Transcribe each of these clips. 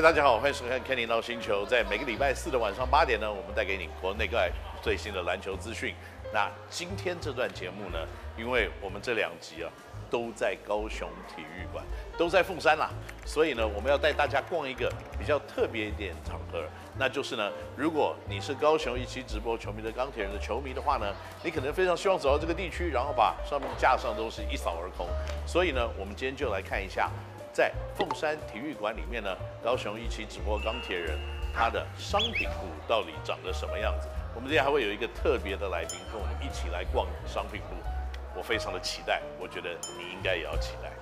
大家好，欢迎收看《Kenny 闹星球》。在每个礼拜四的晚上八点呢，我们带给你国内外最新的篮球资讯。那今天这段节目呢，因为我们这两集啊都在高雄体育馆，都在凤山啦，所以呢，我们要带大家逛一个比较特别一点的场合，那就是呢，如果你是高雄一期直播球迷的钢铁人的球迷的话呢，你可能非常希望走到这个地区，然后把上面架上都是一扫而空。所以呢，我们今天就来看一下。在凤山体育馆里面呢，高雄一期直播钢铁人，他的商品部到底长得什么样子？我们今天还会有一个特别的来宾跟我们一起来逛商品部，我非常的期待，我觉得你应该也要期待。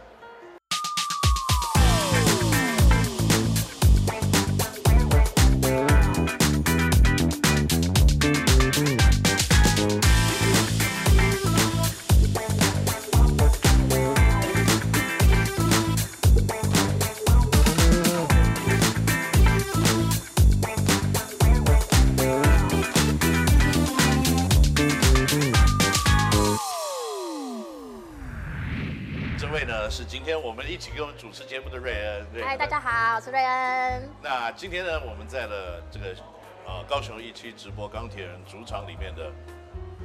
是今天我们一起给我们主持节目的瑞恩。嗨，大家好，我是瑞恩。那今天呢，我们在了这个呃高雄一期直播钢铁人主场里面的。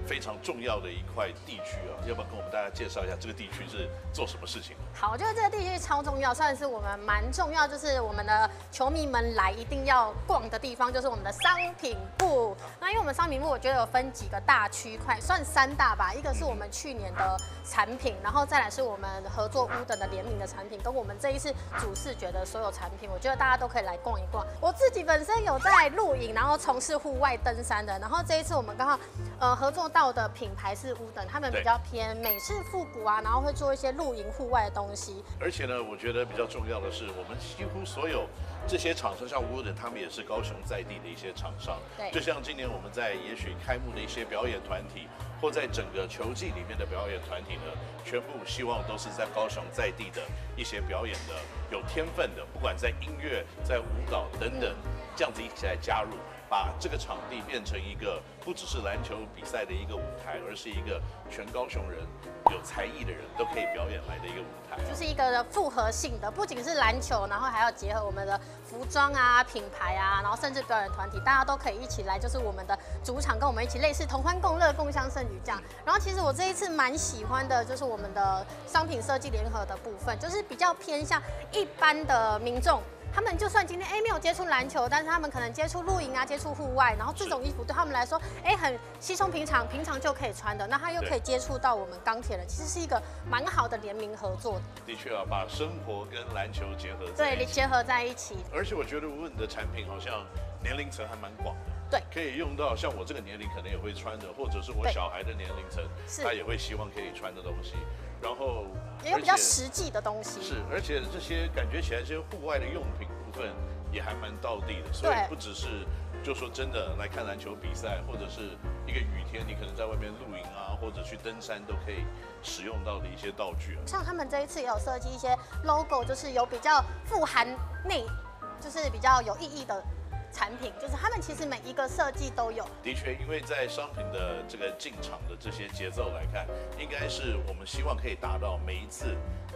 非常重要的一块地区啊，要不要跟我们大家介绍一下这个地区是做什么事情？好，我觉得这个地区超重要，算是我们蛮重要，就是我们的球迷们来一定要逛的地方，就是我们的商品部。那因为我们商品部，我觉得有分几个大区块，算三大吧。一个是我们去年的产品，然后再来是我们合作 Wooden 的联名的产品，跟我们这一次主视觉的所有产品，我觉得大家都可以来逛一逛。我自己本身有在露营，然后从事户外登山的，然后这一次我们刚好呃合作到的品牌是 Wooden，他们比较偏美式复古啊，然后会做一些露营户外的东西。而且呢，我觉得比较重要的是，我们几乎所有这些厂商，像 Wooden，他们也是高雄在地的一些厂商。对，就像今年我们在也许开幕的一些表演团体，或在整个球季里面的表演团体呢，全部希望都是在高雄在地的一些表演的有天分的，不管在音乐、在舞蹈等等，这样子一起来加入。把这个场地变成一个不只是篮球比赛的一个舞台，而是一个全高雄人有才艺的人都可以表演来的一个舞台，就是一个复合性的，不仅是篮球，然后还要结合我们的服装啊、品牌啊，然后甚至表演团体，大家都可以一起来，就是我们的主场跟我们一起类似同欢共乐、共襄盛举这样。然后其实我这一次蛮喜欢的，就是我们的商品设计联合的部分，就是比较偏向一般的民众。他们就算今天哎没有接触篮球，但是他们可能接触露营啊，接触户外，然后这种衣服对他们来说，哎很稀松平常，平常就可以穿的，那他又可以接触到我们钢铁人，其实是一个蛮好的联名合作的。的确啊，把生活跟篮球结合在对结合在一起。而且我觉得，如果你的产品好像年龄层还蛮广的，对，可以用到像我这个年龄可能也会穿的，或者是我小孩的年龄层，他也会希望可以穿的东西。然后也有比较实际的东西，是，而且这些感觉起来这些户外的用品部分也还蛮到地的，所以不只是就说真的来看篮球比赛，或者是一个雨天，你可能在外面露营啊，或者去登山都可以使用到的一些道具啊。像他们这一次也有设计一些 logo，就是有比较富含内，就是比较有意义的。产品就是他们其实每一个设计都有。的确，因为在商品的这个进场的这些节奏来看，应该是我们希望可以达到每一次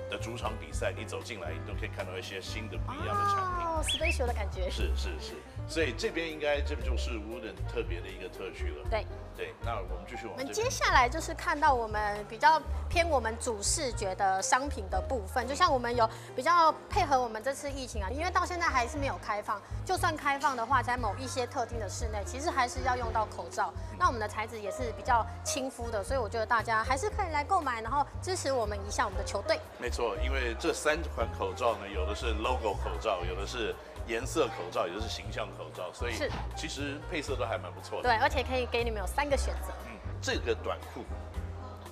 的主场比赛，你走进来，你都可以看到一些新的不一样的产品。哦，special 的感觉。是是是，所以这边应该这就是 Wooden 特别的一个特区了。对。对，那我们继续往。我们接下来就是看到我们比较偏我们主视觉的商品的部分，就像我们有比较配合我们这次疫情啊，因为到现在还是没有开放，就算开放的话，在某一些特定的室内，其实还是要用到口罩。那我们的材质也是比较亲肤的，所以我觉得大家还是可以来购买，然后支持我们一下我们的球队。没错，因为这三款口罩呢，有的是 logo 口罩，有的是。颜色口罩，也就是形象口罩，所以是其实配色都还蛮不错的。对，而且可以给你们有三个选择。嗯，这个短裤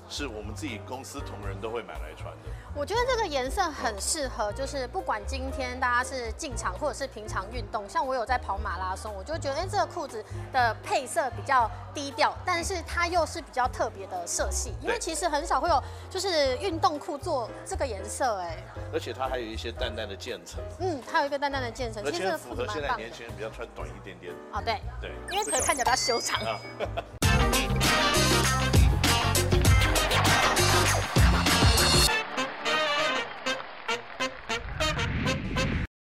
是我们自己公司同仁都会买来穿的。我觉得这个颜色很适合，就是不管今天大家是进场或者是平常运动，像我有在跑马拉松，我就觉得，哎，这个裤子的配色比较低调，但是它又是比较特别的色系，因为其实很少会有就是运动裤做这个颜色，哎，而且它还有一些淡淡的渐层，嗯，它有一个淡淡的渐层，而且符合现在年轻人比较穿短一点点，哦，对。对，因为可能看起来比较修长。